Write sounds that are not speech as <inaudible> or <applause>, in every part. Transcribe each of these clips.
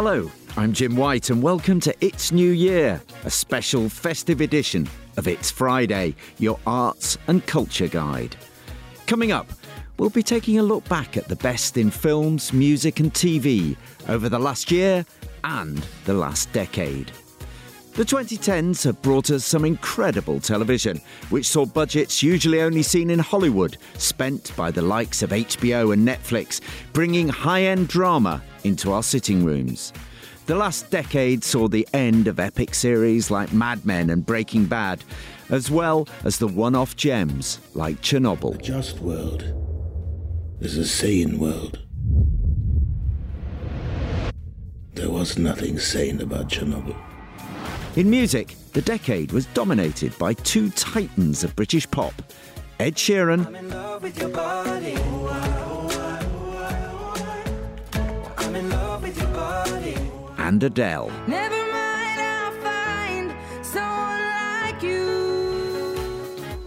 Hello, I'm Jim White, and welcome to It's New Year, a special festive edition of It's Friday, your arts and culture guide. Coming up, we'll be taking a look back at the best in films, music, and TV over the last year and the last decade. The 2010s have brought us some incredible television, which saw budgets usually only seen in Hollywood spent by the likes of HBO and Netflix, bringing high end drama into our sitting rooms. The last decade saw the end of epic series like Mad Men and Breaking Bad, as well as the one off gems like Chernobyl. A just world is a sane world. There was nothing sane about Chernobyl. In music, the decade was dominated by two titans of British pop Ed Sheeran and Adele.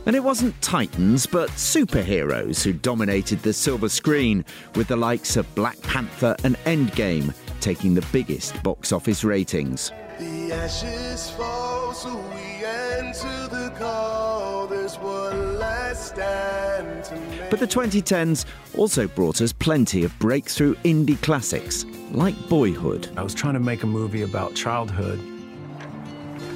And it wasn't titans, but superheroes who dominated the silver screen, with the likes of Black Panther and Endgame taking the biggest box office ratings. The ashes fall, so we answer the call. There's one last stand to make. But the 2010s also brought us plenty of breakthrough indie classics like Boyhood. I was trying to make a movie about childhood.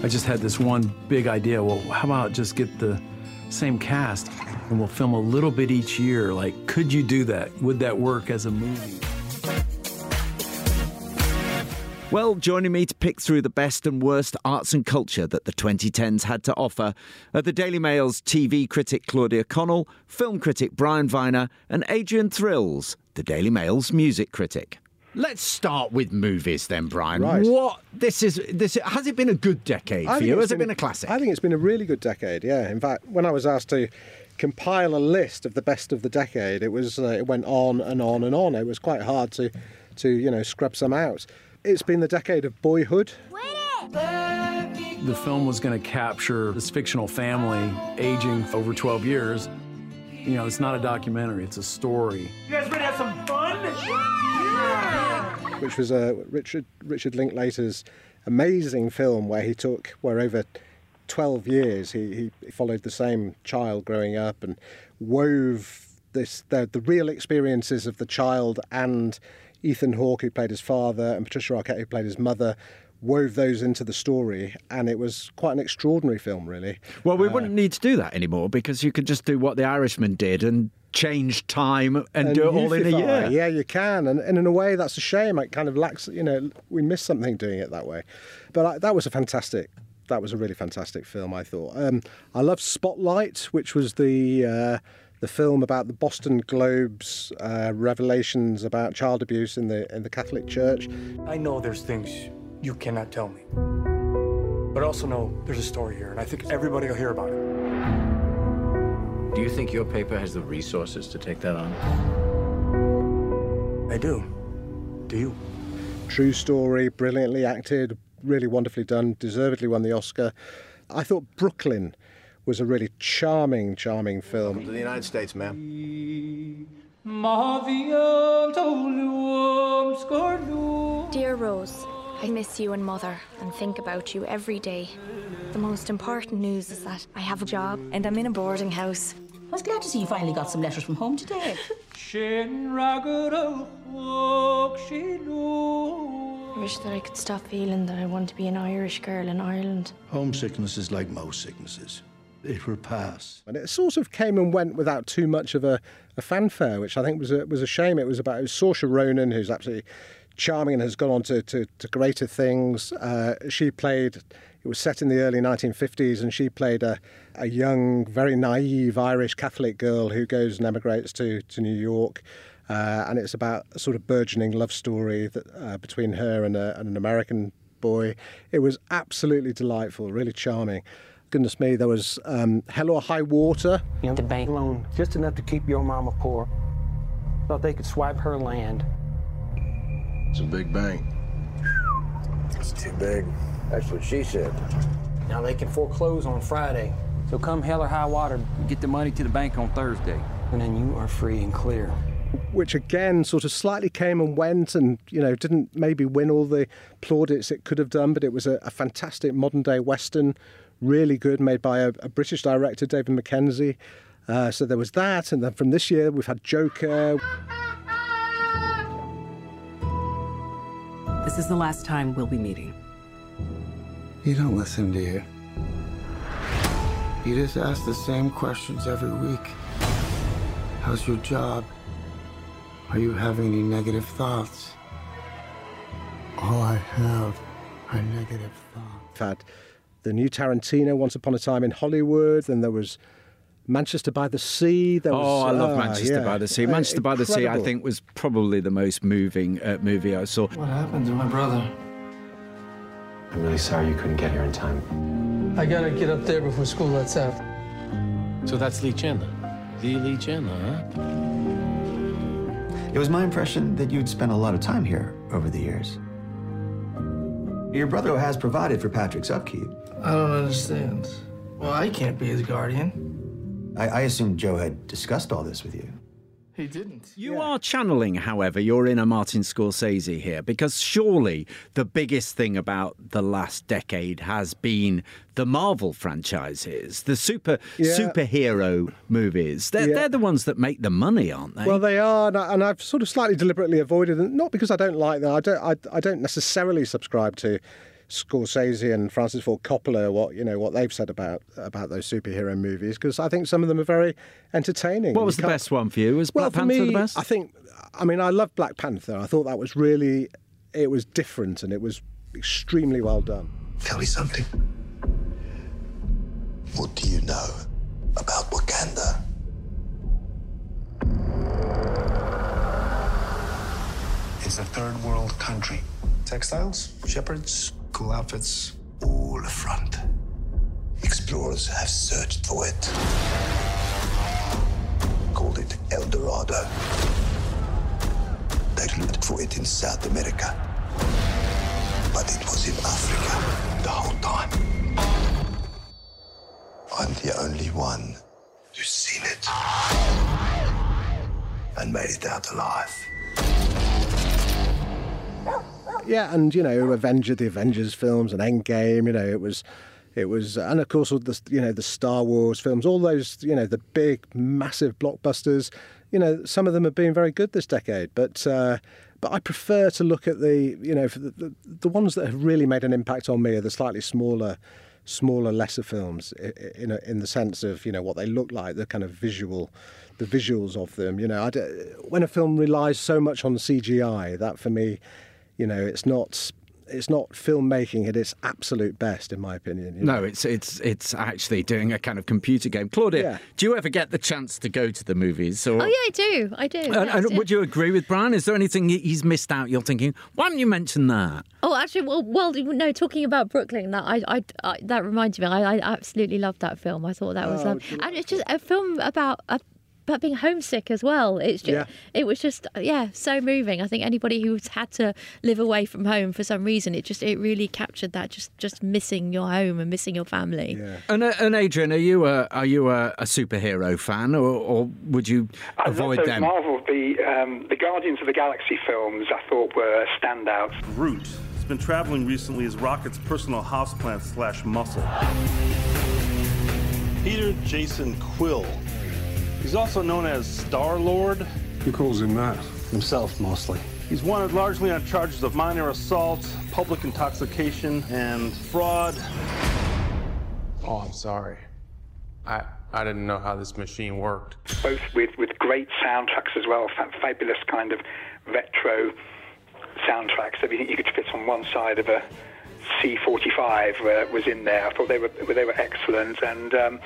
I just had this one big idea. Well, how about just get the same cast and we'll film a little bit each year? Like, could you do that? Would that work as a movie? Well, joining me to pick through the best and worst arts and culture that the 2010s had to offer are the Daily Mail's TV critic Claudia Connell, film critic Brian Viner, and Adrian Thrills, the Daily Mail's music critic. Let's start with movies then, Brian. Right. What this is this has it been a good decade for you? Has it been a classic? I think it's been a really good decade. Yeah. In fact, when I was asked to compile a list of the best of the decade, it was uh, it went on and on and on. It was quite hard to to you know scrub some out. It's been the decade of boyhood. The film was going to capture this fictional family aging over 12 years. You know, it's not a documentary, it's a story. You guys ready to have some fun? Yeah! Which was uh, Richard, Richard Linklater's amazing film where he took, where over 12 years he, he followed the same child growing up and wove this the, the real experiences of the child and Ethan Hawke, who played his father, and Patricia Arquette, who played his mother, wove those into the story, and it was quite an extraordinary film, really. Well, we uh, wouldn't need to do that anymore because you could just do what The Irishman did and change time and, and do it all in a year. Yeah, you can, and, and in a way, that's a shame. It kind of lacks, you know, we miss something doing it that way. But I, that was a fantastic. That was a really fantastic film, I thought. Um, I love Spotlight, which was the uh, the film about the Boston Globe's uh, revelations about child abuse in the in the Catholic Church. I know there's things you cannot tell me, but I also know there's a story here, and I think everybody will hear about it. Do you think your paper has the resources to take that on? I do. Do you? True story, brilliantly acted, really wonderfully done, deservedly won the Oscar. I thought Brooklyn was a really charming, charming film. Welcome to the United States, ma'am. Dear Rose, I miss you and Mother and think about you every day. The most important news is that I have a job and I'm in a boarding house. I was glad to see you finally got some letters from home today. <laughs> I wish that I could stop feeling that I want to be an Irish girl in Ireland. Homesickness is like most sicknesses it will pass. And it sort of came and went without too much of a, a fanfare, which I think was a, was a shame. It was about it was Saoirse Ronan, who's absolutely charming and has gone on to, to, to greater things. Uh, she played, it was set in the early 1950s, and she played a, a young, very naive Irish Catholic girl who goes and emigrates to, to New York. Uh, and it's about a sort of burgeoning love story that, uh, between her and, a, and an American boy. It was absolutely delightful, really charming goodness me, there was um, hell or high water. You know, the bank loan, just enough to keep your mama poor. Thought they could swipe her land. It's a big bank. It's too big. That's what she said. Now they can foreclose on Friday. So come hell or high water, get the money to the bank on Thursday. And then you are free and clear. which again sort of slightly came and went, and you know didn't maybe win all the plaudits it could have done, but it was a, a fantastic modern day western, really good, made by a, a British director, David Mackenzie. Uh, so there was that, and then from this year we've had Joker. This is the last time we'll be meeting. You don't listen, do you? You just ask the same questions every week. How's your job? Are you having any negative thoughts? All I have are negative thoughts. We've had the new Tarantino, Once Upon a Time in Hollywood, then there was Manchester by the Sea. There was, oh, I love ah, Manchester yeah. by the Sea. Uh, Manchester by the Sea, I think, was probably the most moving uh, movie I saw. What happened to my brother? I'm really sorry you couldn't get here in time. I gotta get up there before school lets out. So that's Lee Chandler. The Lee Chandler, huh? It was my impression that you'd spent a lot of time here over the years. Your brother has provided for Patrick's upkeep. I don't understand. Well, I can't be his guardian. I, I assumed Joe had discussed all this with you. He didn't. You are channeling, however, your inner Martin Scorsese here, because surely the biggest thing about the last decade has been the Marvel franchises, the super Yeah. superhero movies. They're, Yeah. they're the ones that make the money, aren't they? Well, they are, and, I, and I've sort of slightly deliberately avoided them. Not because I don't like them. I don't. I, I don't necessarily subscribe to Scorsese and Francis Ford Coppola. What you know, what they've said about about those superhero movies, because I think some of them are very entertaining. what was the best one for you? Was Well, Black for Panther me, the best? I think. I mean, I love Black Panther. I thought that was really, it was different and it was extremely well done. Tell me something. What do you know about Wakanda? It's a third world country. Textiles, shepherds, cool outfits, all front. Explorers have searched for it. Called it El Dorado. They looked for it in South America. But it was in Africa the whole time. I'm the only one who's seen it and made it out alive. Yeah, and you know, Avenger, the Avengers films, and Endgame. You know, it was, it was, and of course, all the you know the Star Wars films, all those you know the big, massive blockbusters. You know, some of them have been very good this decade, but. Uh, but I prefer to look at the, you know, the, the, the ones that have really made an impact on me are the slightly smaller, smaller, lesser films in a, in the sense of you know what they look like, the kind of visual, the visuals of them. You know, when a film relies so much on CGI, that for me, you know, it's not it's not filmmaking at its absolute best, in my opinion. you know. No, it's it's it's actually doing a kind of computer game. Claudia, Yeah. do you ever get the chance to go to the movies? Or, Oh yeah, I do. I do. And, yes, and yeah. would you agree with Brian? Is there anything he's missed out? You're thinking, why didn't you mention that? Oh, actually, well, well, no. Talking about Brooklyn, that I, I, I that reminds me. I, I absolutely loved that film. I thought that was, Oh, um, and it's just a film about about being homesick as well. It's just, Yeah. it was just, yeah, so moving. I think anybody who's had to live away from home for some reason, it just, it really captured that, just, just missing your home and missing your family. And, uh, and Adrian, are you a are you a, a superhero fan, or, or would you I avoid love those them? Marvel, the um, the Guardians of the Galaxy films. I thought were standouts. Groot has been traveling recently as Rocket's personal houseplant slash muscle. Peter Jason Quill. He's also known as Star Lord. Who calls him that? Himself, mostly. He's wanted largely on charges of minor assault, public intoxication, and fraud. Oh, I'm sorry. I I didn't know how this machine worked. both with, with great soundtracks as well, fa- fabulous kind of retro soundtracks. Everything you could fit on one side of a C45 uh, was in there. I thought they were they were excellent. And um,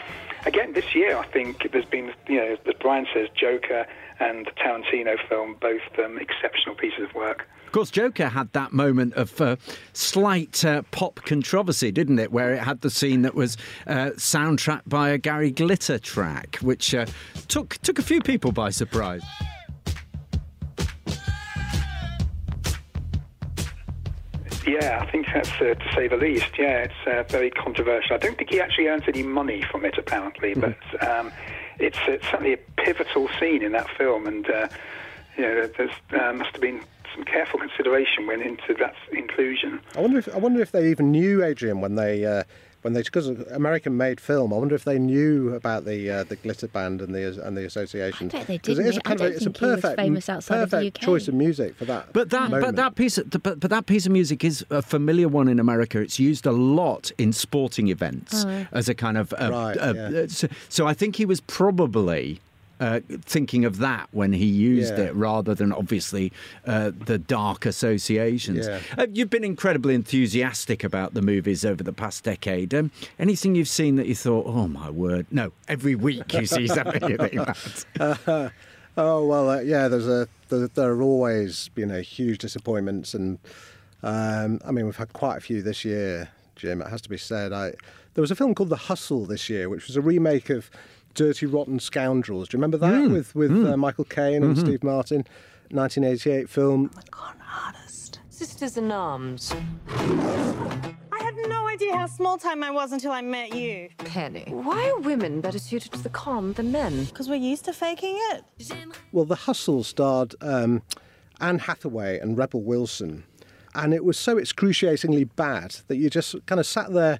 again, this year I think there's been, you know, as Brian says, Joker and the Tarantino film, both um, exceptional pieces of work. Of course, Joker had that moment of uh, slight uh, pop controversy, didn't it? Where it had the scene that was uh, soundtracked by a Gary Glitter track, which uh, took took a few people by surprise. Yeah, I think that's uh, to say the least. Yeah, it's uh, very controversial. I don't think he actually earns any money from it, apparently, but um, it's, it's certainly a pivotal scene in that film, and uh, you know, there's uh, must have been some careful consideration went into that inclusion. I wonder if I wonder if they even knew Adrian when they uh, when they because American made film. I wonder if they knew about the uh, the glitter band and the and the associations. I bet they 'Cause didn't. It is a I kind don't of, it's a think he was perfect famous outside of the perfect UK. choice of music for that. But that, but that piece, of, but, but that piece of music is a familiar one in America. It's used a lot in sporting events Oh. as a kind of. Uh, Right, uh, yeah. so, so I think he was probably. Uh, thinking of that when he used Yeah. it rather than obviously uh, the dark associations. Yeah. Uh, you've been incredibly enthusiastic about the movies over the past decade. Um, anything you've seen that you thought, oh my word, no, every week you see <laughs> something that. <laughs> oh well, uh, yeah. There's a there, there are always you know huge disappointments, and um, I mean we've had quite a few this year, Jim. It has to be said. I there was a film called The Hustle this year, which was a remake of Dirty Rotten Scoundrels. Do you remember that Mm, with with mm. uh, Michael Caine and Mhm. Steve Martin, 1988 film. Sisters in Arms. I had no idea how small time I was until I met you. Penny. Why are women better suited to the calm than men? Because we're used to faking it. Well, The Hustle starred um, Anne Hathaway and Rebel Wilson, and it was so excruciatingly bad that you just kind of sat there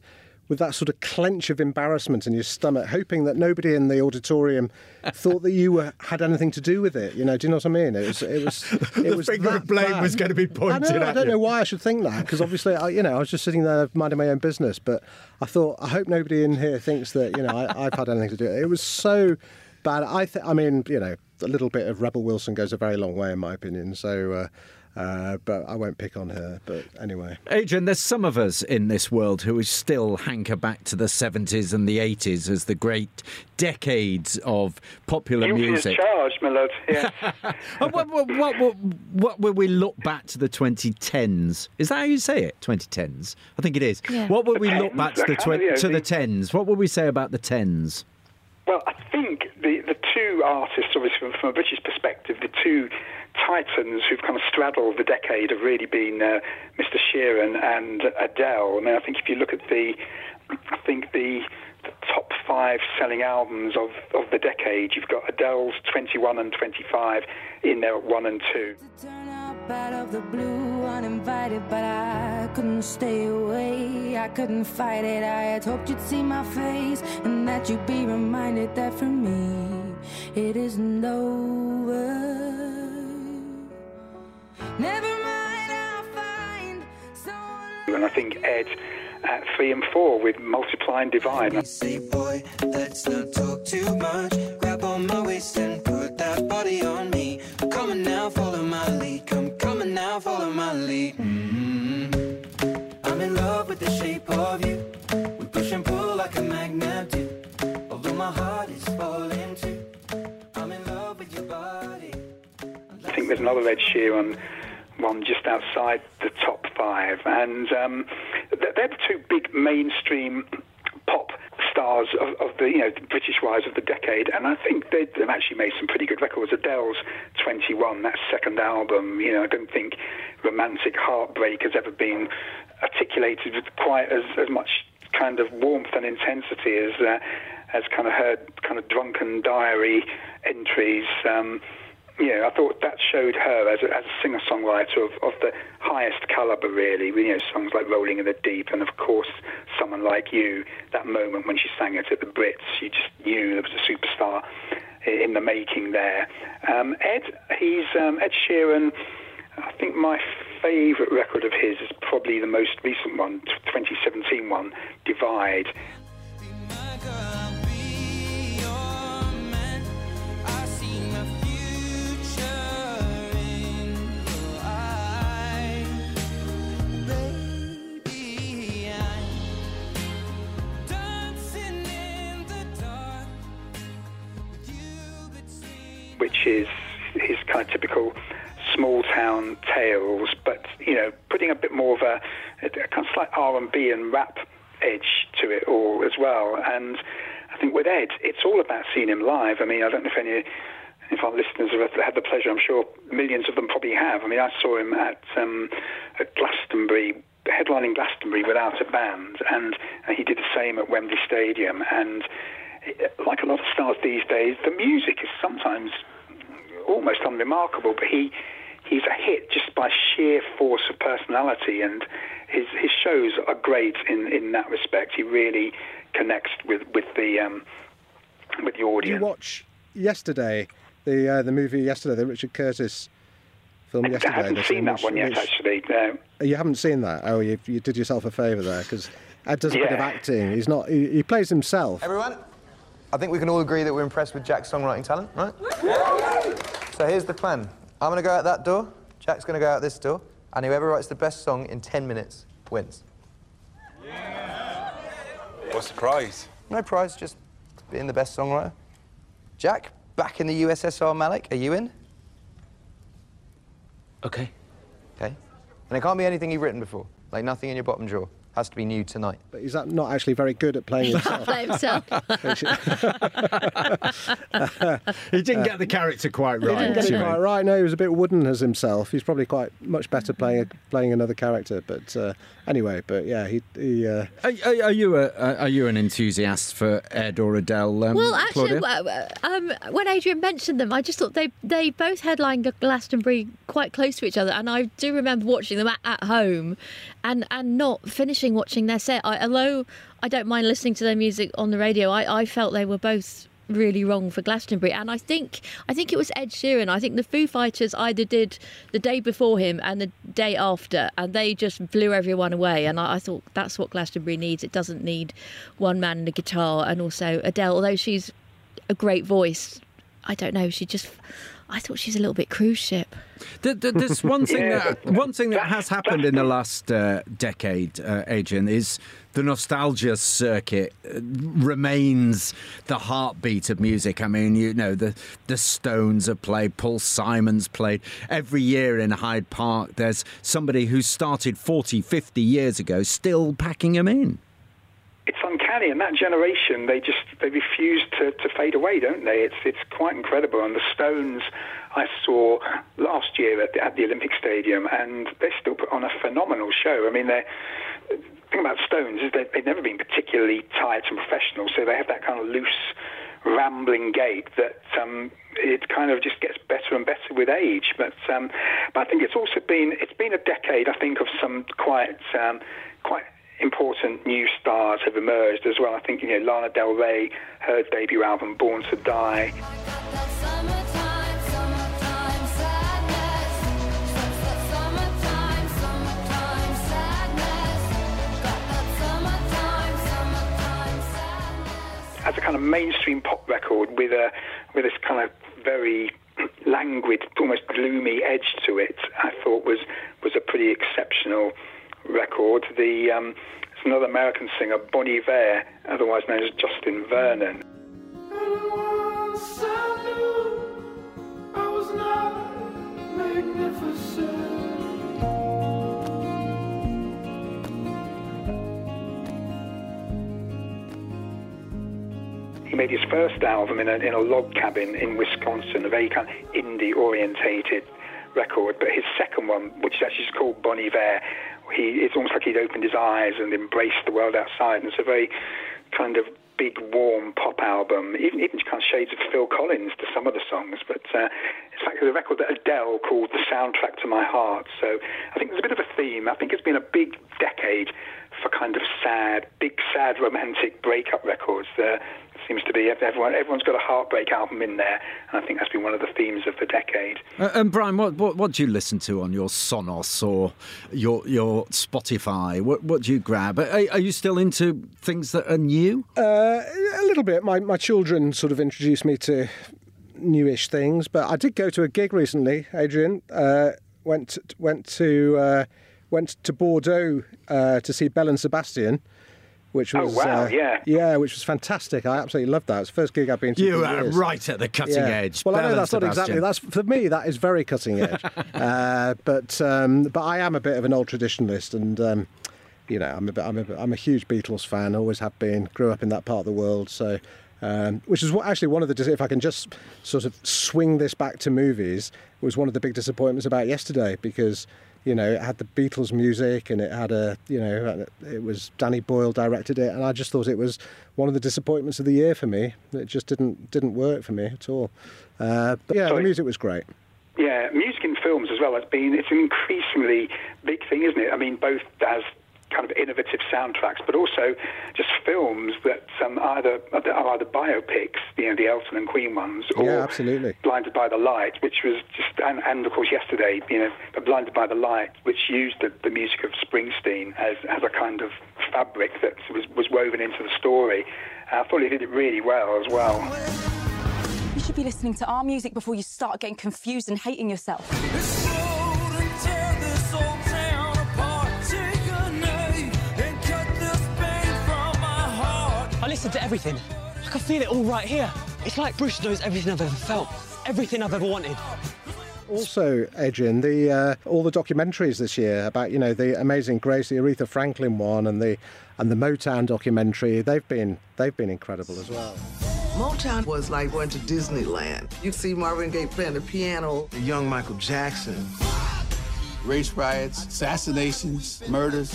with that sort of clench of embarrassment in your stomach, hoping that nobody in the auditorium <laughs> thought that you were, had anything to do with it. You know, do you know what I mean? It was, it was, <laughs> it The was finger of blame bad. was going to be I, pointed know, I don't you. know why I should think that because obviously, I, you know, I was just sitting there minding my own business. But I thought, I hope nobody in here thinks that you know I, I've had anything to do. with it. It was so bad. I th- I mean, you know, a little bit of Rebel Wilson goes a very long way in my opinion. So, uh, uh, but I won't pick on her. But anyway, Adrian, there's some of us in this world who still hanker back to the 70s and the 80s as the great decades of popular Guilty as music. charged, my lord. Yeah. And <laughs> what, what, what, what, what will we look back to the 2010s? Is that how you say it? 2010s? I think it is. Yeah. What will we look back to the, tens, I twen- kind of, to the the- 10s? What will we say about the 10s? Well, I think the, the two artists, obviously from, from a British perspective, the two titans who've kind of straddled the decade have really been uh, Mr. Sheeran and Adele. I mean, I think if you look at the, I think the, the top five selling albums of, of the decade, you've got Adele's 21 and 25 in there at one and two. out of the blue, uninvited, but I couldn't stay away. I couldn't fight it. I had hoped you'd see my face and that you'd be reminded that for me it isn't over. Never mind, I'll find someone. And I think Ed at three and four with Multiply and Divide. Say, boy, let's not talk too much. Grab on my waist and put that body on me. I'm coming now, follow my lead. Come coming now, follow my lead. Mhm. I'm in love with the shape of you. We push and pull like a magnet do. Although my heart is falling too. There's another Ed Sheeran one just outside the top five, and um, they're the two big mainstream pop stars of, of the you know British rise of the decade, and I think they, they've actually made some pretty good records. Adele's 21, that second album, you know, I don't think romantic heartbreak has ever been articulated with quite as, as much kind of warmth and intensity as uh, as kind of her kind of drunken diary entries. Um, you know, I thought that showed her as a, as a singer-songwriter of, of the highest caliber, really. You know, songs like "Rolling in the Deep" and, of course, "Someone Like You." That moment when she sang it at the Brits, you just knew there was a superstar in the making there. Um, Ed, he's um, Ed Sheeran. I think my favourite record of his is probably the most recent one, 2017 one, "Divide." Which is his kind of typical small town tales, but you know, putting a bit more of a, a kind of slight R and B and rap edge to it all as well. And I think with Ed, it's all about seeing him live. I mean, I don't know if any. If our listeners have had the pleasure, I'm sure millions of them probably have. I mean, I saw him at um, at Glastonbury, headlining Glastonbury without a band, and, and he did the same at Wembley Stadium. And like a lot of stars these days, the music is sometimes almost unremarkable, but he he's a hit just by sheer force of personality, and his his shows are great in in that respect. He really connects with with the um, with the Did audience. you watch yesterday the uh, the movie yesterday, the Richard Curtis film I yesterday? haven't seen that which- one yet, which- actually. No. You haven't seen that? Oh, you, you did yourself a favour there because Ed does a bit of acting. He's not. He, he plays himself. Everyone, I think we can all agree that we're impressed with Jack's songwriting talent, right? So here's the plan. I'm going to go out that door, Jack's going to go out this door, and whoever writes the best song in 10 minutes wins. What's the prize? No prize, just being the best songwriter. Jack, back in the USSR Malik, are you in? Okay. Okay. And it can't be anything you've written before, like nothing in your bottom drawer. Has to be new tonight. But he's not actually very good at playing <laughs> himself. Play himself. <laughs> <laughs> he didn't get the character quite He right. didn't get it quite right. No, he was a bit wooden as himself. He's probably quite much better playing a, playing another character. But uh, anyway, but yeah, he. he uh, Are, are, are you a, are you an enthusiast for Ed or Adele? Um, well, actually, Claudia? uh, um, when Adrian mentioned them, I just thought they they both headlined Glastonbury quite close to each other, and I do remember watching them at, at home, and and not finishing watching their set. I, although I don't mind listening to their music on the radio, I, I felt they were both really wrong for Glastonbury. And I think I think it was Ed Sheeran. I think the Foo Fighters either did the day before him and the day after and they just blew everyone away. And I, I thought that's what Glastonbury needs. It doesn't need one man and a guitar and also Adele although she's a great voice. I don't know she just I thought she's a little bit cruise ship Th- th- There's <laughs> one thing that one thing that has happened in the last uh, decade, uh, Adrian, is the nostalgia circuit uh, remains the heartbeat of music. I mean, you know, the the Stones have played, Paul Simon's played. Every year in Hyde Park, there's somebody who started 40, 50 years ago still packing them in. It's uncanny, and that generation they just they refuse to, to fade away, don't they? It's it's quite incredible. And the Stones I saw last year at the, at the Olympic Stadium, and they still put on a phenomenal show. I mean, the thing about Stones is they've never been particularly tight and professional, so they have that kind of loose, rambling gait that um, it kind of just gets better and better with age. But um, but I think it's also been it's been a decade, I think, of some quite um, quite important new stars have emerged as well. I think you know Lana Del Rey, her debut album Born to Die. as a kind of mainstream pop record with a with this kind of very <clears throat> languid, almost gloomy edge to it, I thought was was a pretty exceptional record. The um, there's another American singer, Bon Iver, otherwise known as Justin Vernon. He made his first album in a, in a log cabin in Wisconsin, a very kind of indie orientated record. But his second one, which is actually called Bon Iver, he, it's almost like he'd opened his eyes and embraced the world outside. And it's a very kind of big, warm pop album, even, even kind of shades of Phil Collins to some of the songs. But uh, fact, there's a record that Adele called The Soundtrack to My Heart. So I think there's a bit of a theme. I think it's been a big decade for kind of sad, big, sad, romantic breakup records. There seems to be everyone. Everyone's got a heartbreak album in there, and I think that's been one of the themes of the decade. Uh, and Brian, what, what what do you listen to on your Sonos or your your Spotify? What what do you grab? Are, are you still into things that are new? Uh, a little bit. My my children sort of introduced me to newish things, but I did go to a gig recently. Adrian uh, went to, went to uh, went to Bordeaux uh, to see Belle and Sebastian. Which Oh, was wow, uh, yeah. yeah, which was fantastic. I absolutely loved that. It's the first gig I've been to. You are years. right at the cutting Yeah. edge. Well, I know and that's not exactly. That's for me. That is very cutting edge. <laughs> uh, but um, but I am a bit of an old traditionalist, and um, you know, I'm a bit, I'm a, bit- I'm a huge Beatles fan. Always have been. Grew up in that part of the world, so. Um, which is what, actually one of the if I can just sort of swing this back to movies was one of the big disappointments about yesterday because You know, it had the Beatles music, and it had a, you know, it was Danny Boyle directed it, and I just thought it was one of the disappointments of the year for me. It just didn't didn't work for me at all. Uh, but yeah, the music was great. Yeah, music in films as well has been it's an increasingly big thing, isn't it? I mean, both as kind of innovative soundtracks, but also just films that um, either are either biopics, you know, the Elton and Queen ones, or yeah, absolutely. Blinded by the Light, which was just, and, and of course yesterday, you know, Blinded by the Light, which used the, the music of Springsteen as, as a kind of fabric that was, was woven into the story. I thought he did it really well as well. You should be listening to our music before you start getting confused and hating yourself. Listen to everything. I can feel it all right here. It's like Bruce knows everything I've ever felt, everything I've ever wanted. Also, Adrian, the uh, all the documentaries this year about you know the Amazing Grace, the Aretha Franklin one, and the and the Motown documentary. They've been they've been incredible as well. Motown was like going to Disneyland. You'd see Marvin Gaye playing the piano, the young Michael Jackson. Race riots, assassinations, murders,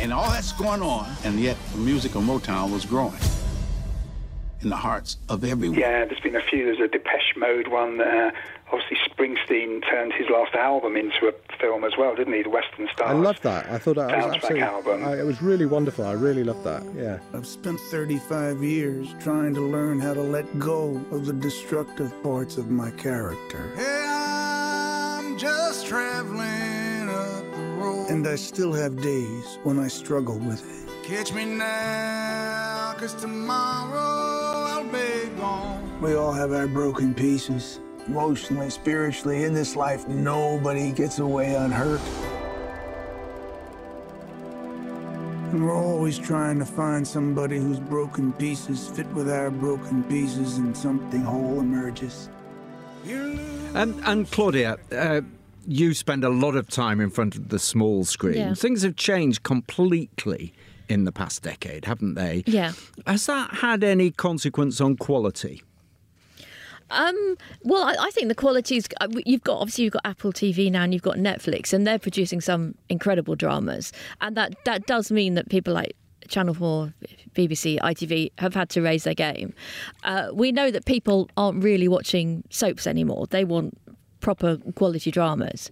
and all that's going on, and yet the music of Motown was growing in the hearts of everyone. Yeah, there's been a few. There's a Depeche Mode one. Uh, obviously, Springsteen turned his last album into a film as well, didn't he? The Western Star. I loved that. I thought that was absolutely. album. I, it was really wonderful. I really loved that. Yeah. I've spent 35 years trying to learn how to let go of the destructive parts of my character. Hey, I'm just traveling up the road. And I still have days when I struggle with it. Catch me now, cause tomorrow I'll be gone. We all have our broken pieces. Emotionally, spiritually, in this life, nobody gets away unhurt. And we're always trying to find somebody whose broken pieces fit with our broken pieces and something whole emerges. And, and Claudia, uh, you spend a lot of time in front of the small screen. Yeah. Things have changed completely in the past decade, haven't they? Yeah. Has that had any consequence on quality? Um, well, I, I think the quality is. You've got obviously you've got Apple TV now, and you've got Netflix, and they're producing some incredible dramas, and that that does mean that people like Channel Four, BBC, ITV have had to raise their game. Uh, we know that people aren't really watching soaps anymore; they want proper quality dramas.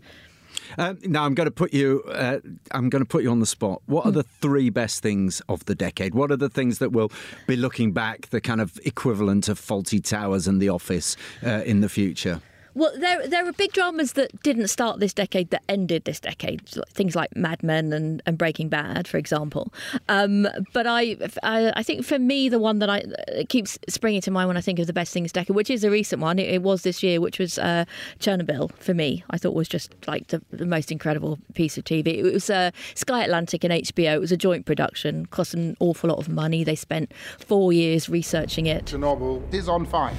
Uh, now I'm going to put you. Uh, I'm going to put you on the spot. What are the three best things of the decade? What are the things that will be looking back, the kind of equivalent of Fawlty Towers and The Office uh, in the future? Well, there there are big dramas that didn't start this decade that ended this decade. Things like Mad Men and, and Breaking Bad, for example. Um, but I, I I think for me the one that I it keeps springing to mind when I think of the best things decade, which is a recent one. It, it was this year, which was uh, Chernobyl. For me, I thought was just like the, the most incredible piece of TV. It was uh, Sky Atlantic and HBO. It was a joint production, cost an awful lot of money. They spent four years researching it. Chernobyl is on fire.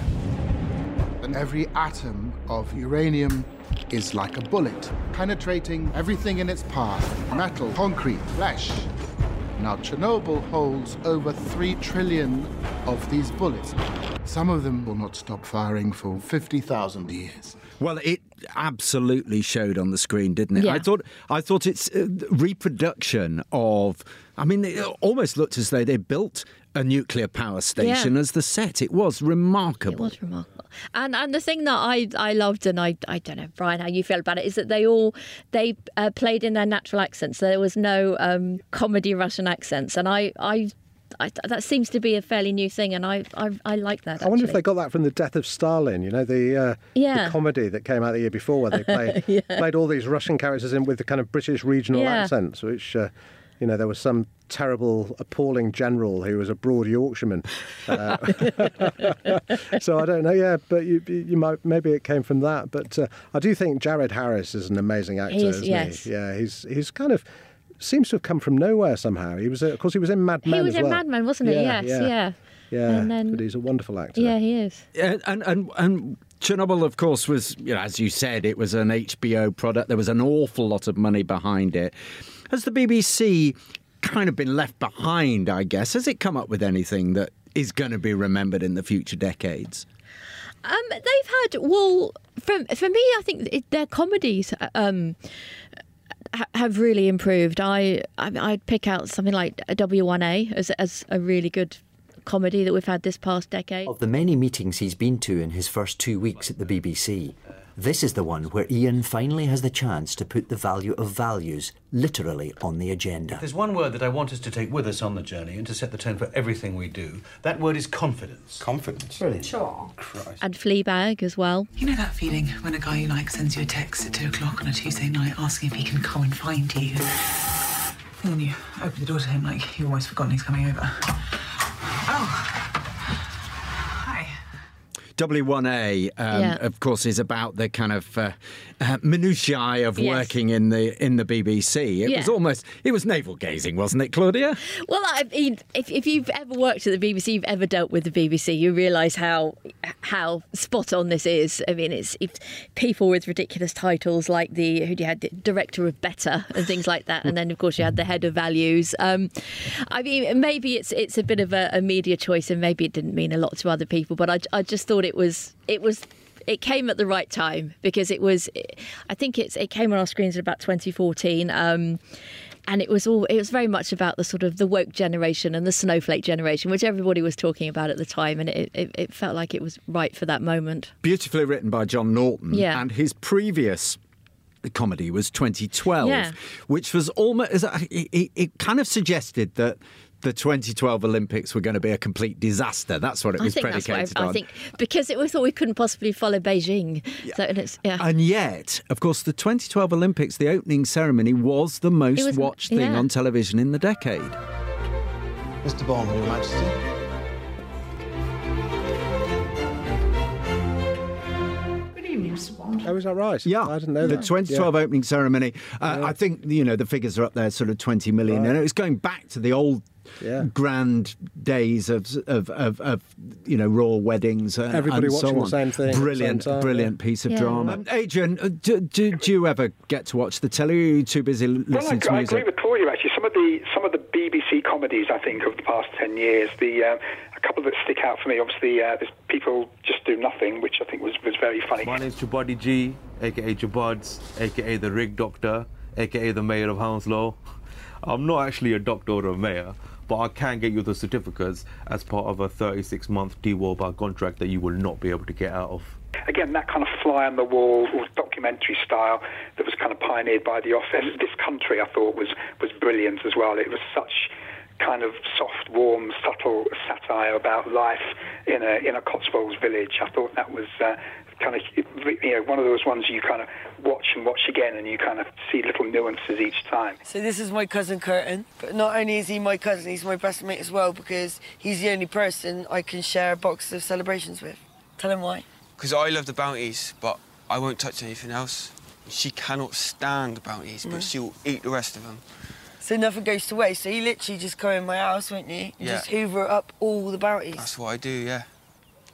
And every atom of uranium is like a bullet, penetrating everything in its path metal, concrete, flesh. Now, Chernobyl holds over 3 trillion of these bullets. Some of them will not stop firing for 50,000 years. Well, it absolutely showed on the screen, didn't it? Yeah. I thought I thought its uh, reproduction of. I mean, it almost looked as though they built a nuclear power station Yeah. as the set. It was remarkable. It was remarkable. And and the thing that I, I loved and I I don't know Brian how you feel about it is that they all they uh, played in their natural accents. There was no um, comedy Russian accents, and I I. I, that seems to be a fairly new thing, and I I, I like that. I wonder if they got that from the Death of Stalin. You know, the uh, Yeah. the comedy that came out the year before, where they <laughs> played Yeah. played all these Russian characters in with the kind of British regional Yeah. accents, which. Uh, you know, there was some terrible, appalling general who was a broad Yorkshireman. Uh, <laughs> so I don't know. Yeah, but you, you might maybe it came from that. But uh, I do think Jared Harris is an amazing actor, He is, isn't yes. he? Yeah, he's he's kind of seems to have come from nowhere somehow. He was, uh, of course, he was in Mad Men. He was as in well. Mad Men, wasn't he? Yeah, yes, yeah. Yeah, And then- but he's a wonderful actor. Yeah, he is. And, and and and Chernobyl, of course, was you know, as you said, it was an HBO product. There was an awful lot of money behind it. Has the BBC kind of been left behind? I guess has it come up with anything that is going to be remembered in the future decades? Um, they've had well, from for me, I think it, their comedies um, ha- have really improved. I, I I'd pick out something like W1A as as a really good comedy that we've had this past decade. Of the many meetings he's been to in his first two weeks at the BBC, this is the one where Ian finally has the chance to put the value of values literally on the agenda. There's one word that I want us to take with us on the journey and to set the tone for everything we do. That word is confidence. Confidence? Brilliant. Sure. Christ. And Fleabag as well. You know that feeling when a guy you like sends you a text at two o'clock on a Tuesday night asking if he can come and find you? And then you open the door to him like you've almost forgotten he's coming over. Oh. Hi. W1A, um, Yeah. of course, is about the kind of uh, uh, minutiae of Yes. working in the in the BBC. It was almost it was navel gazing, wasn't it, Claudia? Well, I mean, if, if you've ever worked at the BBC, you've ever dealt with the BBC, you realise how how spot on this is. I mean, it's, it's people with ridiculous titles like the who do you had the director of Better and things like that, and then of course you had the head of values. Um, I mean, maybe it's it's a bit of a, a media choice, and maybe it didn't mean a lot to other people, but I, I just thought it was it was it came at the right time because it was I think it's it came on our screens in about 2014 um, and it was all it was very much about the sort of the woke generation and the snowflake generation which everybody was talking about at the time and it, it, it felt like it was right for that moment Beautifully written by John Morton. Yeah. And his previous comedy was 2012, Yeah. which was almost it, it, it kind of suggested that. The 2012 Olympics were going to be a complete disaster. That's what it I was think that's predicated what I, on. I think because it, we thought we couldn't possibly follow Beijing so and it's yeah And yet, of course, the 2012 Olympics, the opening ceremony was the most was- watched thing yeah. on television in the decade. Mr. Bond, Your Majesty. Good evening, Bond. Oh, is that right? Yeah, I didn't know the that. 2012 Yeah. opening ceremony. Uh, I think you know the figures are up there, sort of 20 million, and it was going back to the old. Yeah. Grand days of, of, of, of you know royal weddings and, Everybody and so watching the same thing Brilliant, same time, brilliant piece of Yeah. drama. Um, Adrian, uh, do, do, do you ever get to watch the telly? Or are you too busy Well, I, listening to I music? agree with Claudia. Actually, some of the some of the BBC comedies I think of the past ten years, the uh, a couple that stick out for me. Obviously, uh, there's People Just Do Nothing, which I think was, was very funny. My name's Chabuddy G, aka Chabuds, aka the Rig Doctor, aka the Mayor of Hounslow. I'm not actually a doctor or a mayor, but I can get you the certificates as part of a 36 month D-Wall contract that you will not be able to get out of. Again, that kind of fly on the wall or documentary style that was kind of pioneered by The Office. This country, I thought, was was brilliant as well. It was such kind of soft, warm, subtle satire about life in a in a Cotswolds village. I thought that was uh, kind of you know one of those ones you kind of watch and watch again, and you kind of see little nuances each time. So this is my cousin Kurtan, but not only is he my cousin, he's my best mate as well because he's the only person I can share a box of celebrations with. Tell him why. Because I love the bounties, but I won't touch anything else. She cannot stand the bounties, No. but she'll eat the rest of them. So nothing goes to waste. So you literally just come in my house, won't you? and Yeah. Just hoover up all the bounties. That's what I do, yeah.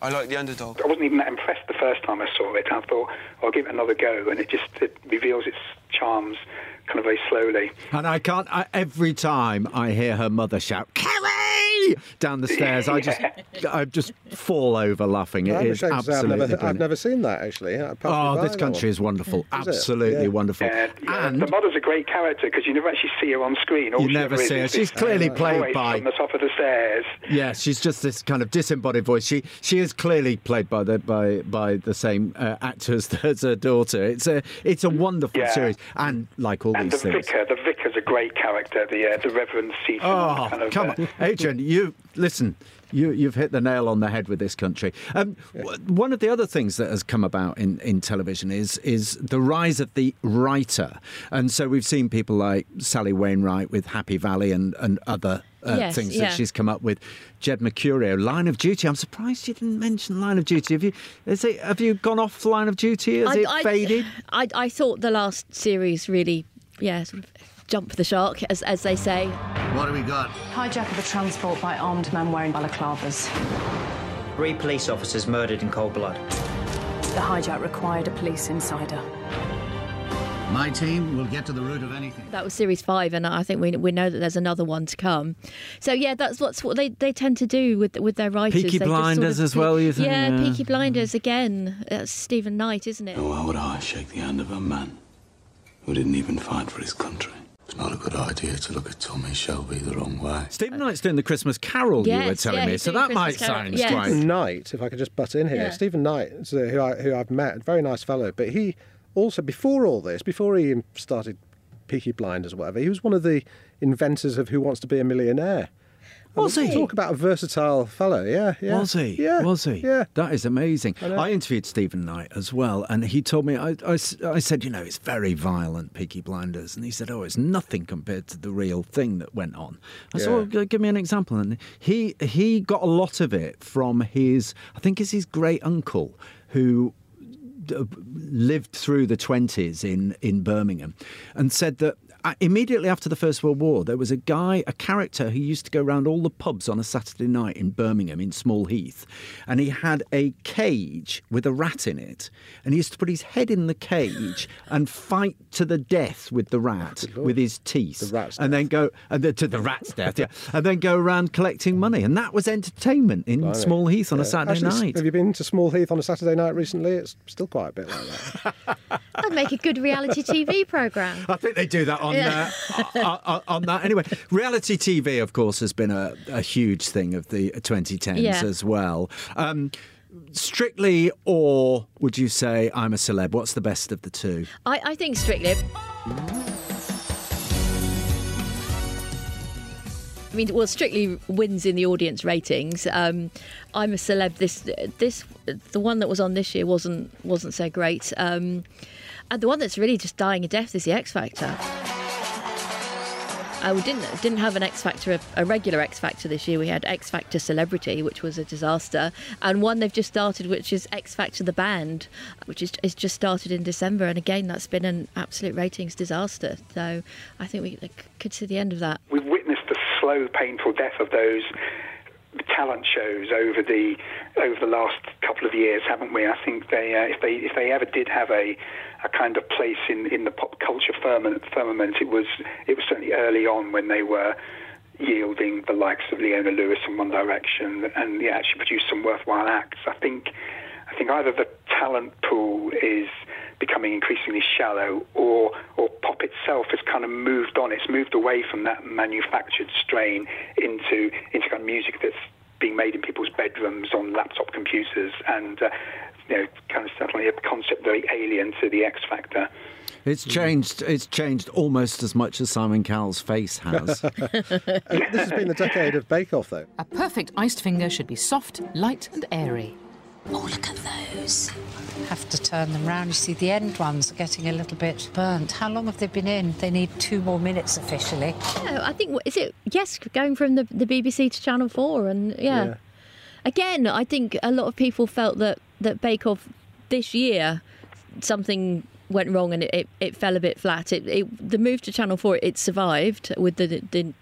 I like the underdog. I wasn't even that impressed the first time I saw it. I thought I'll give it another go, and it just it reveals its charms kind of very slowly. And I can't. I, every time I hear her mother shout "Kerry" down the stairs, I just, <laughs> I just fall over laughing. It I'm is absolutely I've absolutely. never, I've never seen that actually. It passed me Oh, this country is wonderful. Is? Absolutely Yeah. wonderful. Yeah, yeah, And the mother's a great character because you never actually see her on screen. All You she never see her. She's this clearly played by- from the top of the stairs. Yeah, she's just this kind of disembodied voice. She she is clearly played by the by by the same uh, actors <laughs> as her daughter. It's a it's a wonderful Yeah. series, and like all And the these things. vicar, the vicar's a great character. The uh, the Reverend Seaton. Oh, kind of, come uh, on, Adrian! You listen. You, you've hit the nail on the head with this country. Um, w- One of the other things that has come about in, in television is is the rise of the writer, and so we've seen people like Sally Wainwright with Happy Valley and and other uh, Yes, things yeah. that she's come up with. Jed Mercurio, Line of Duty. I'm surprised you didn't mention Line of Duty. Have you? Is it? Have you gone off Line of Duty? Has I, it I- faded? <sighs> I, I thought the last series really, yeah, sort of jumped the shark, as, as they say. What do we got? Hijack of a transport by armed men wearing balaclavas. Three police officers murdered in cold blood. The hijack required a police insider. My team will get to the root of anything. That was series five, and I think we we know that there's another one to come. So yeah, that's what's what they, they tend to do with with their writers. Peaky They just sort Blinders of as well, you think? Yeah, Yeah. Peaky Blinders again. That's Steven Knight, isn't it? Why would I shake the hand of a man who didn't even fight for his country? It's not a good idea to look at Tommy Shelby the wrong way. Steven Knight's doing the Christmas Carol, you were telling yeah, me, so doing that might Carol. sound Yes. quite. Steven Knight, if I could just butt in here, Yeah. Steven Knight, uh, who I who I've met, very nice fellow. But he also before all this, before he started Peaky Blinders or whatever, he was one of the inventors of Who Wants to Be a Millionaire. Was he? Talk about a versatile fellow. Yeah, yeah. Was he? Yeah. Was he? Yeah. That is amazing. I. I, interviewed Steven Knight as well, and he told me, I, I, I, said, you know, it's very violent, Peaky Blinders. And he said, oh, it's nothing compared to the real thing that went on. I said, well, give me an example. And he, he got a lot of it from his, I think it's his great uncle, who lived through the 20s in, in Birmingham and said that uh, immediately after the First World War, there was a guy, a character who used to go around all the pubs on a Saturday night in Birmingham, in Small Heath, and he had a cage with a rat in it, and he used to put his head in the cage <laughs> and fight to the death with the rat with his teeth, and then go and then to the rat's <laughs> death, yeah, and then go around collecting money, and that was entertainment in Blimey. Small Heath on a Saturday Actually, night. Have you been to Small Heath on a Saturday night recently? It's still quite a bit like that. That'd make a good reality TV program. <laughs> I think they do that on Yeah. uh, uh, uh, on that anyway. Reality TV, of course, has been a, a huge thing of the 2010s Yeah. as well. Um, strictly, or would you say I'm a celeb? What's the best of the two? I, I think Strictly. I mean, well, Strictly wins in the audience ratings. Um, I'm a celeb. This, this, the one that was on this year wasn't wasn't so great. Um, and the one that's really just dying a death is the X Factor. We didn't didn't have an X Factor, a, a regular X Factor this year. We had X Factor Celebrity, which was a disaster, and one they've just started, which is X Factor the Band, which is, is just started in December. And again, that's been an absolute ratings disaster. So I think we could see the end of that. We've witnessed the slow, painful death of those talent shows over the over the last couple of years, haven't we? I think they, uh, if they if they ever did have a a kind of place in, in the pop culture firmament, firmament, it was it was certainly early on when they were yielding the likes of Leona Lewis and One Direction, and yeah, actually produced some worthwhile acts. I think I think either the talent pool is becoming increasingly shallow, or or pop itself has kind of moved on. It's moved away from that manufactured strain into into kind of music that's being made in people's bedrooms on laptop computers, and uh, you know, kind of certainly a concept very alien to the X Factor. It's changed. It's changed almost as much as Simon Cowell's face has. <laughs> <laughs> this has been the decade of Bake Off, though. A perfect iced finger should be soft, light, and airy. Oh, look at those. Have to turn them round. You see, the end ones are getting a little bit burnt. How long have they been in? They need two more minutes officially. Yeah, I think is it yes, going from the the BBC to Channel Four, and yeah. Yeah. Again, I think a lot of people felt that that Bake Off this year something went wrong and it, it, it fell a bit flat. It, it the move to Channel Four it survived with the the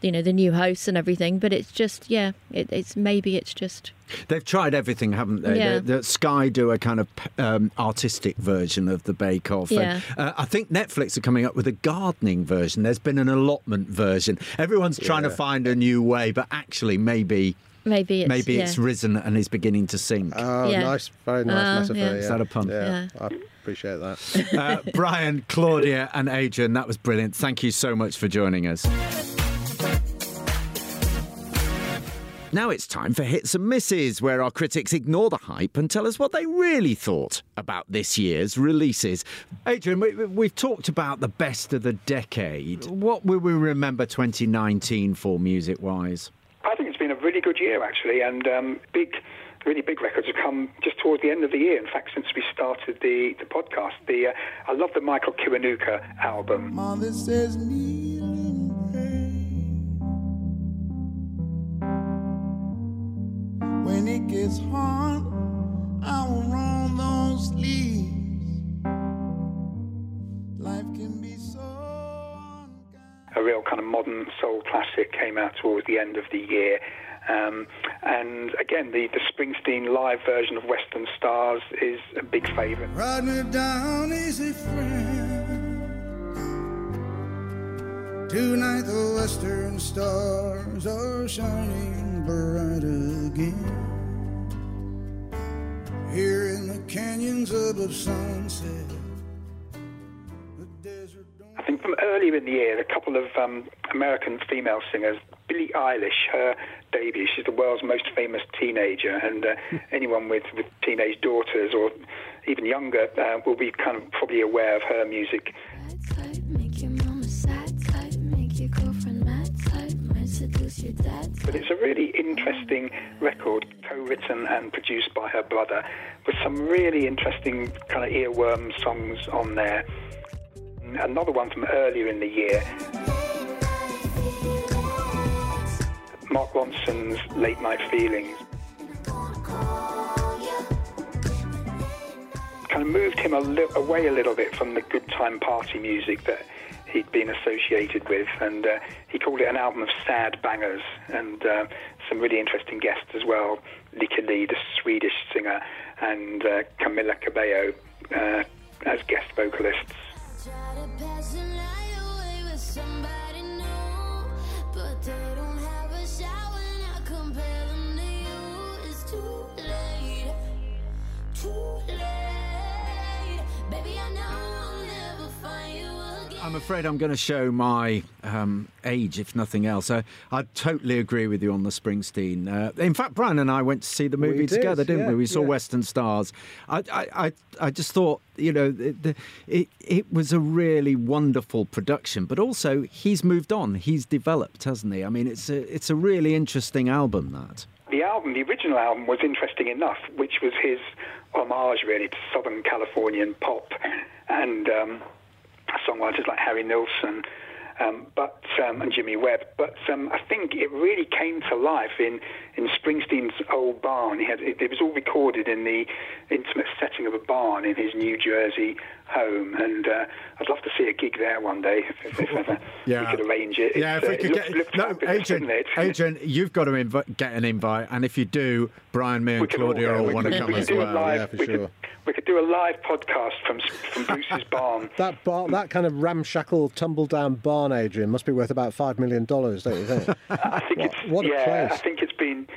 you know the new hosts and everything, but it's just yeah, it, it's maybe it's just They've tried everything, haven't they? Yeah. The, the Sky do a kind of um, artistic version of the Bake Off. and, Yeah. uh, I think Netflix are coming up with a gardening version. There's been an allotment version. Everyone's trying to find a new way, but actually, maybe. maybe it's Maybe yeah. risen and is beginning to sink. Oh, Yeah. nice, very nice Ah, metaphor. yeah. Yeah. Is that a pun? Yeah, Yeah. I appreciate that. Uh, Brian, Claudia, and Adrian, that was brilliant. Thank you so much for joining us. Now it's time for Hits and Misses, where our critics ignore the hype and tell us what they really thought about this year's releases. Adrian, we, we've talked about the best of the decade. What will we remember 2019 for music wise? I think it's been a really good year actually, and um, big, really big records have come just towards the end of the year. In fact, since we started the the podcast, the uh, I love the Michael Kiwanuka album. Mother pray. When it hard, I will roll those sleeves. Life can be so. a real kind of modern soul classic came out towards the end of the year. Um, and again, the, the Springsteen live version of Western Stars is a big favourite. Ride me down easy, friend. Tonight the western stars are shining bright again. Here in the canyons above sunset. I think from earlier in the year, a couple of um, American female singers, Billie Eilish, her debut, she's the world's most famous teenager, and uh, anyone with, with teenage daughters or even younger uh, will be kind of probably aware of her music. Your girlfriend mad type, might seduce your dad But it's a really interesting record, co-written and produced by her brother, with some really interesting kind of earworm songs on there. Another one from earlier in the year, Mark Ronson's Late Night Feelings. Kind of moved him a li- away a little bit from the good time party music that he'd been associated with, and uh, he called it an album of sad bangers, and uh, some really interesting guests as well. Lykke Li, the Swedish singer, and uh, Camila Cabello uh, as guest vocalists. I'm afraid I'm going to show my um, age, if nothing else. I, I totally agree with you on the Springsteen. Uh, in fact, Brian and I went to see the movie We did, together, didn't yeah, we? We saw yeah. Western Stars. I, I, I, I just thought, you know, it, the- it, it was a really wonderful production, but also he's moved on. He's developed, hasn't he? I mean, it's a, it's a really interesting album, that. the album, the original album, was interesting enough, which was his homage really to Southern Californian pop and um, songwriters like Harry Nilsson. Um, but um, and Jimmy Webb, but um, I think it really came to life in, in Springsteen's old barn. He had it, it was all recorded in the intimate setting of a barn in his New Jersey home, and uh, I'd love to see a gig there one day if, if, if ever Yeah. we could arrange it. Yeah, It's, if we uh, could get looked- looked no, fabulous, Adrian, it? <laughs> Adrian, you've got to invi- get an invite, and if you do, Brian, me, and can all Claudia all want to could- come we could as do a well. live- yeah, for we could- We could do a live podcast from from Bruce's barn. <laughs> That bar, that kind of ramshackle, tumble down barn, Adrian, must be worth about five million dollars, don't you think? <laughs> I think What- it's what a yeah. place. I think it's been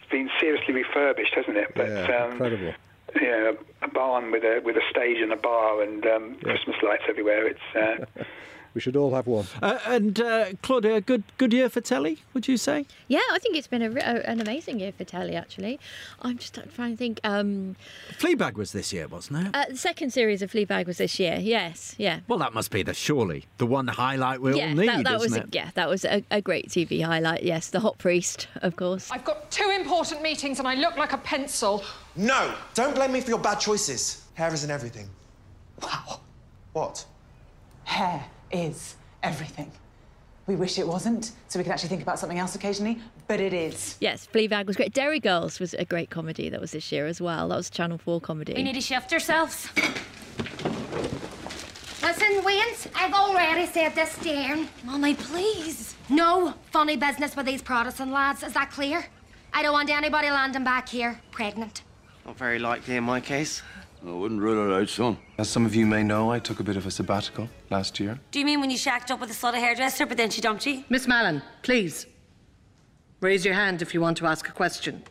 it's been seriously refurbished, hasn't it? But Yeah, um, incredible. Yeah, a barn with a with a stage and a bar and um, Christmas lights everywhere. It's uh, <laughs> We should all have one. Uh, and uh, Claudia, good good year for telly, would you say? Yeah, I think it's been a, a- an amazing year for telly. Actually, I'm just trying to think. Um, Fleabag was this year, wasn't it? uh, the second series of Fleabag was this year. Yes, yeah. Well, that must be the surely the one highlight we yeah, all need, that, that was isn't a, it? yeah, that was a, a great TV highlight. Yes, the hot priest, of course. I've got two important meetings and I look like a pencil. No! Don't blame me for your bad choices. Hair isn't everything. Wow. What? Hair is everything. We wish it wasn't, so we can actually think about something else occasionally, but it is. Yes, Fleabag was great. Derry Girls was a great comedy that was this year as well. That was Channel 4 comedy. We need to shift ourselves. Listen, Waynes, I've already said this to Erin. Mummy, please. No funny business with these Protestant lads. Is that clear? I don't want anybody landing back here pregnant. Not very likely in my case. I wouldn't rule it out, son. As some of you may know, I took a bit of a sabbatical last year. Do you mean when you shacked up with a slut hairdresser, but then she dumped you? Miss Mallon, please. Raise your hand if you want to ask a question.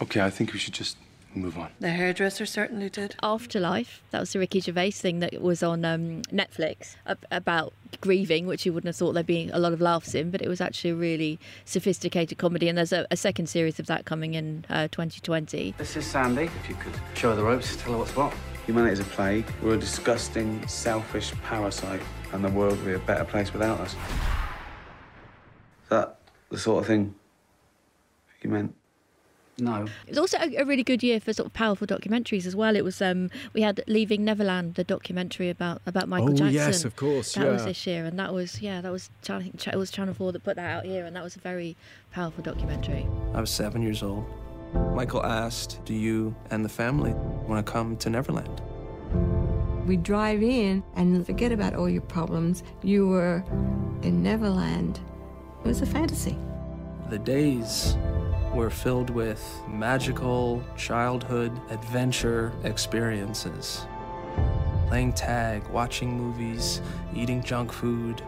Okay, I think we should just move on. The hairdresser certainly did. Afterlife, that was the Ricky Gervais thing that was on um, Netflix about grieving, which you wouldn't have thought there'd be a lot of laughs in, but it was actually a really sophisticated comedy. And there's a, a second series of that coming in uh, 2020. This is Sandy. If you could show her the ropes, tell her what's what. Humanity is a plague. We're a disgusting, selfish parasite, and the world would be a better place without us. Is that the sort of thing you meant? No. It was also a, a really good year for sort of powerful documentaries as well. It was um, we had Leaving Neverland, the documentary about about Michael Oh, Jackson. yes, of course, That was yeah. this year, and that was yeah, that was I think it was Channel Four that put that out here, and that was a very powerful documentary. I was seven years old. Michael asked, Do you and the family want to come to Neverland? We drive in and forget about all your problems. You were in Neverland. It was a fantasy. The days were filled with magical childhood adventure experiences. Playing tag, watching movies, eating junk food.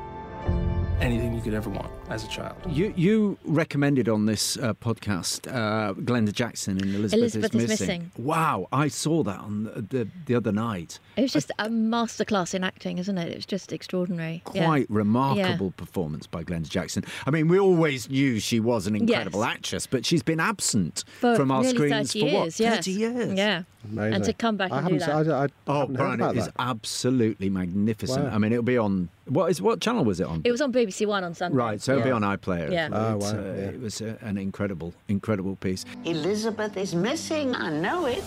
anything you could ever want as a child. You you recommended on this uh, podcast uh, Glenda Jackson in Elizabeth, Elizabeth is, is missing. Missing. Wow, I saw that on the, the, the other night. It was just a masterclass in acting, isn't it? It was just extraordinary. Yeah. Quite remarkable Yeah. performance by Glenda Jackson. I mean, we always knew she was an incredible Yes. actress, but she's been absent For from our screens 30 for what? years, yes. 30 years. Yeah. Amazing. And to come back I and do haven't, that. I, I, I Oh, haven't heard Brian, about it is that. absolutely magnificent. Wow. I mean, it'll be on. What is what channel was it on? It was on BBC One on Sunday. Right, so it'll be on iPlayer. Yeah. It, Oh, wow, uh, yeah. it was uh, an incredible, incredible piece. Elizabeth is missing, I know it.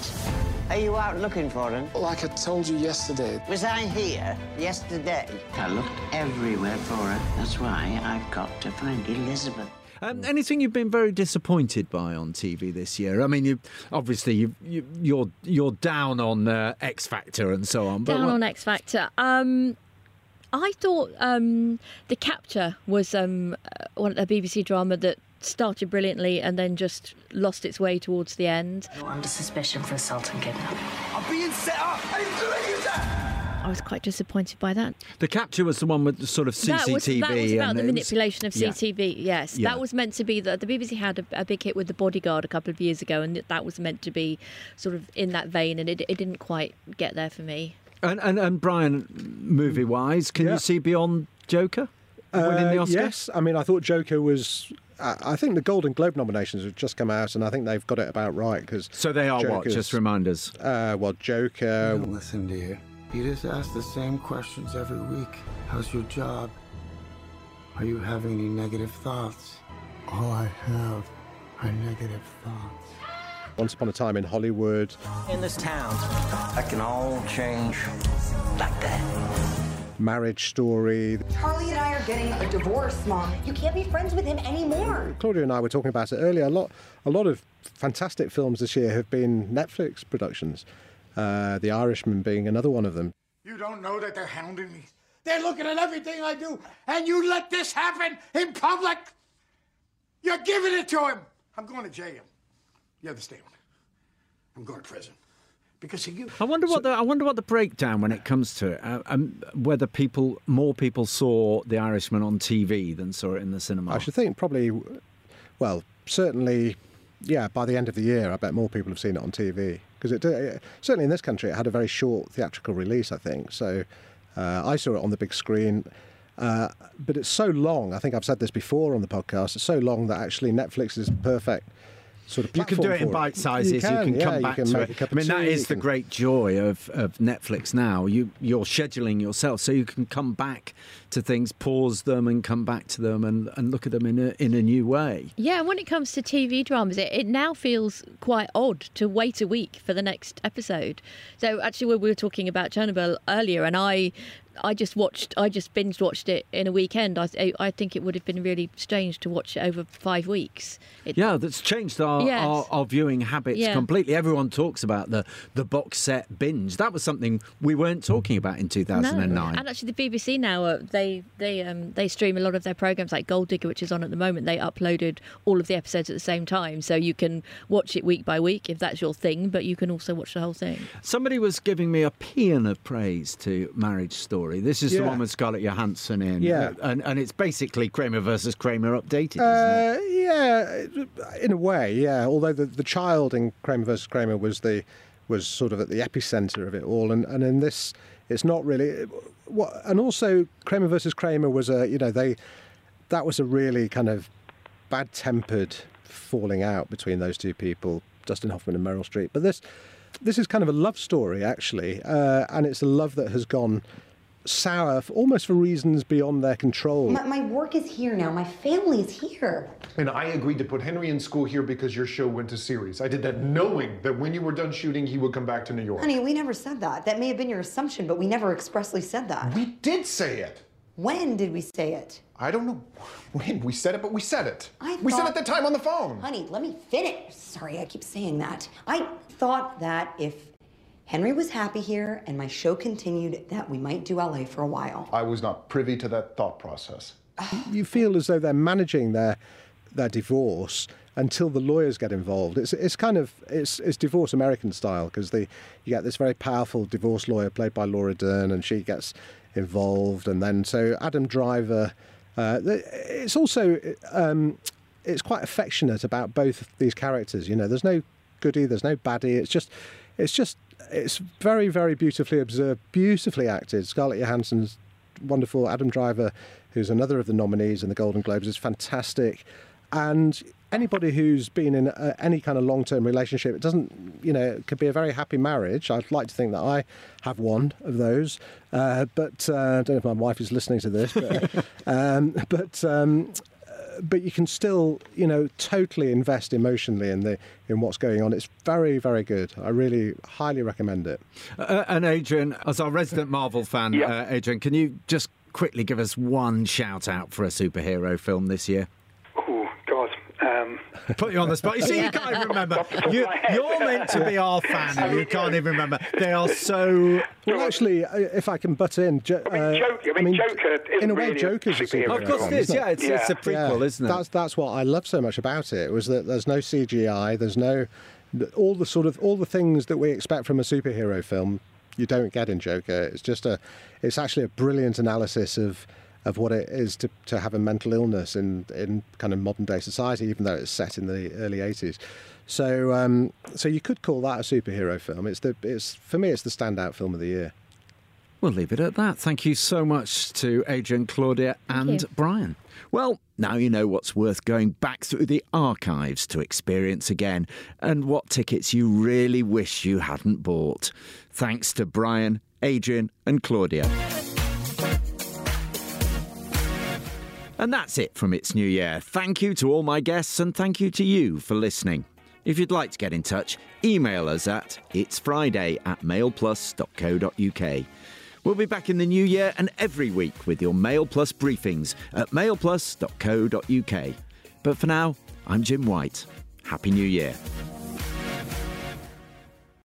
Are you out looking for her? Like I told you yesterday. Was I here yesterday? I looked everywhere for her. That's why I've got to find Elizabeth. Um, anything you've been very disappointed by on TV this year? I mean, you obviously you, you you're you're down on uh, X Factor and so on. But Down what- on X Factor. Um, I thought um, the capture was um, uh, one a BBC drama that started brilliantly and then just lost its way towards the end. Under suspicion for assault and kidnapping. I'm being set up. I didn't do any of that. I was quite disappointed by that. the capture was the one with the sort of CCTV. That was, that was about and the it was- manipulation of Yeah. CCTV. Yes, Yeah. that was meant to be that the BBC had a, a big hit with the Bodyguard a couple of years ago, and that was meant to be sort of in that vein, and it, it didn't quite get there for me. And, and and Brian, movie wise, can you see beyond Joker winning the Uh, Oscar? Yes, I mean, I thought Joker was. I I think the Golden Globe nominations have just come out, and I think they've got it about right because. So they are what? Just remind us. Uh, well, Joker. Don't listen, to You You just ask the same questions every week. How's your job? Are you having any negative thoughts? All I have are negative thoughts. Once Upon a Time in Hollywood. In this town, that can all change like that. Marriage Story. Charlie and I are getting a divorce, Mom. You can't be friends with him anymore. Claudia and I were talking about it earlier. A lot, a lot of fantastic films this year have been Netflix productions. Uh, the Irishman being another one of them. You don't know that they're hounding me. They're looking at everything I do, and you let this happen in public. You're giving it to him. I'm going to jail. You understand? I'm going to prison because of you. I wonder what the I wonder what the breakdown when it comes to it. Uh, um, whether people more people saw The Irishman on TV than saw it in the cinema. I should think probably, well, certainly, yeah. By the end of the year, I bet more people have seen it on TV because it, did- certainly in this country it had a very short theatrical release. I think so. Uh, I saw it on the big screen. Uh, but it's so long. I think I've said this before on the podcast. It's so long that actually Netflix is perfect sort of You can do it in bite sizes. You can, yeah, come you back can to make it. a cup I mean, of that tea, is you the great joy of, of Netflix now. You you're scheduling yourself, so you can come back to things, pause them, and come back to them, and, and look at them in a in a new way. Yeah, when it comes to TV dramas, it, it now feels quite odd to wait a week for the next episode. So actually, we we were talking about Chernobyl earlier, and I, I just watched, I just binge watched it in a weekend. I, I think it would have been really strange to watch it over five weeks. It, Yeah, that's changed our, Yes. our, our viewing habits Yeah. completely. Everyone talks about the, the box set binge. That was something we weren't talking about in 2009. No. And actually, the BBC now uh, they they um, they stream a lot of their programs, like Gold Digger, which is on at the moment. They uploaded all of the episodes at the same time, so you can watch it week by week if that's your thing. But you can also watch the whole thing. Somebody was giving me a paean of praise to Marriage Story. This is the one with Scarlett Johansson in. Yeah. And, and it's basically Kramer versus Kramer updated. Uh, yeah, in a way, yeah. Although the, the child in Kramer versus Kramer was the was sort of at the epicenter of it all, and, and in this, it's not really. What and also Kramer versus Kramer was a you know they that was a really kind of bad tempered falling out between those two people, Dustin Hoffman and Meryl Streep. But this this is kind of a love story actually, uh, and it's a love that has gone sour for, almost for reasons beyond their control. My, my work is here now. My family is here. And I agreed to put Henry in school here because your show went to series. I did that knowing that when you were done shooting, he would come back to New York. Honey, we never said that. That may have been your assumption, but we never expressly said that. We did say it. When did we say it? I don't know when we said it, but we said it. I we said it at the time on the phone. Honey, let me finish. Sorry, I keep saying that. I thought that if Henry was happy here and my show continued, that we might do LA for a while. I was not privy to that thought process. you feel as though they're managing their their divorce until the lawyers get involved. It's it's kind of it's it's divorce American style because the you get this very powerful divorce lawyer played by Laura Dern, and she gets involved, and then so Adam Driver. Uh, it's also um, it's quite affectionate about both these characters. You know, there's no goody, there's no baddie. It's just, it's just, it's very, very beautifully observed, beautifully acted. Scarlett Johansson's wonderful. Adam Driver, who's another of the nominees in the Golden Globes, is fantastic. And anybody who's been in a, any kind of long-term relationship, it doesn't, you know, it could be a very happy marriage. I'd like to think that I have one of those, uh, but uh, I don't know if my wife is listening to this. But, <laughs> um, but um, but you can still, you know, totally invest emotionally in the in what's going on. It's very, very good. I really highly recommend it. Uh, and Adrian, as our resident Marvel fan, uh, Adrian, can you just quickly give us one shout out for a superhero film this year? God. Um, Put you on the spot. You see, you can't even remember. You, you're meant to be our <laughs> fan, and you can't even remember. They are so. Well, actually, uh, if I can butt in, jo- I mean, Joker. I mean, Joker in a way, really Joker's a superhero superhero. Of course it film, is, isn't yeah, it's- it's a prequel, isn't it? That's that's what I love so much about it. Was that there's no CGI, there's no all the sort of all the things that we expect from a superhero film. You don't get in Joker. It's just a, it's actually a brilliant analysis of of what it is to, to have a mental illness in in kind of modern day society, even though it's set in the early 80s. So um, so you could call that a superhero film. It's the it's for me it's the standout film of the year. We'll leave it at that. Thank you so much to Adrian, Claudia, and. Brian. Well, now you know what's worth going back through the archives to experience again and what tickets you really wish you hadn't bought. Thanks to Brian, Adrian, and Claudia. And that's it from It's New Year. Thank you to all my guests and thank you to you for listening. If you'd like to get in touch, email us at itsfriday at mailplus.co.uk. We'll be back in the new year and every week with your Mail Plus briefings at mailplus.co.uk. But for now, I'm Jim White. Happy New Year.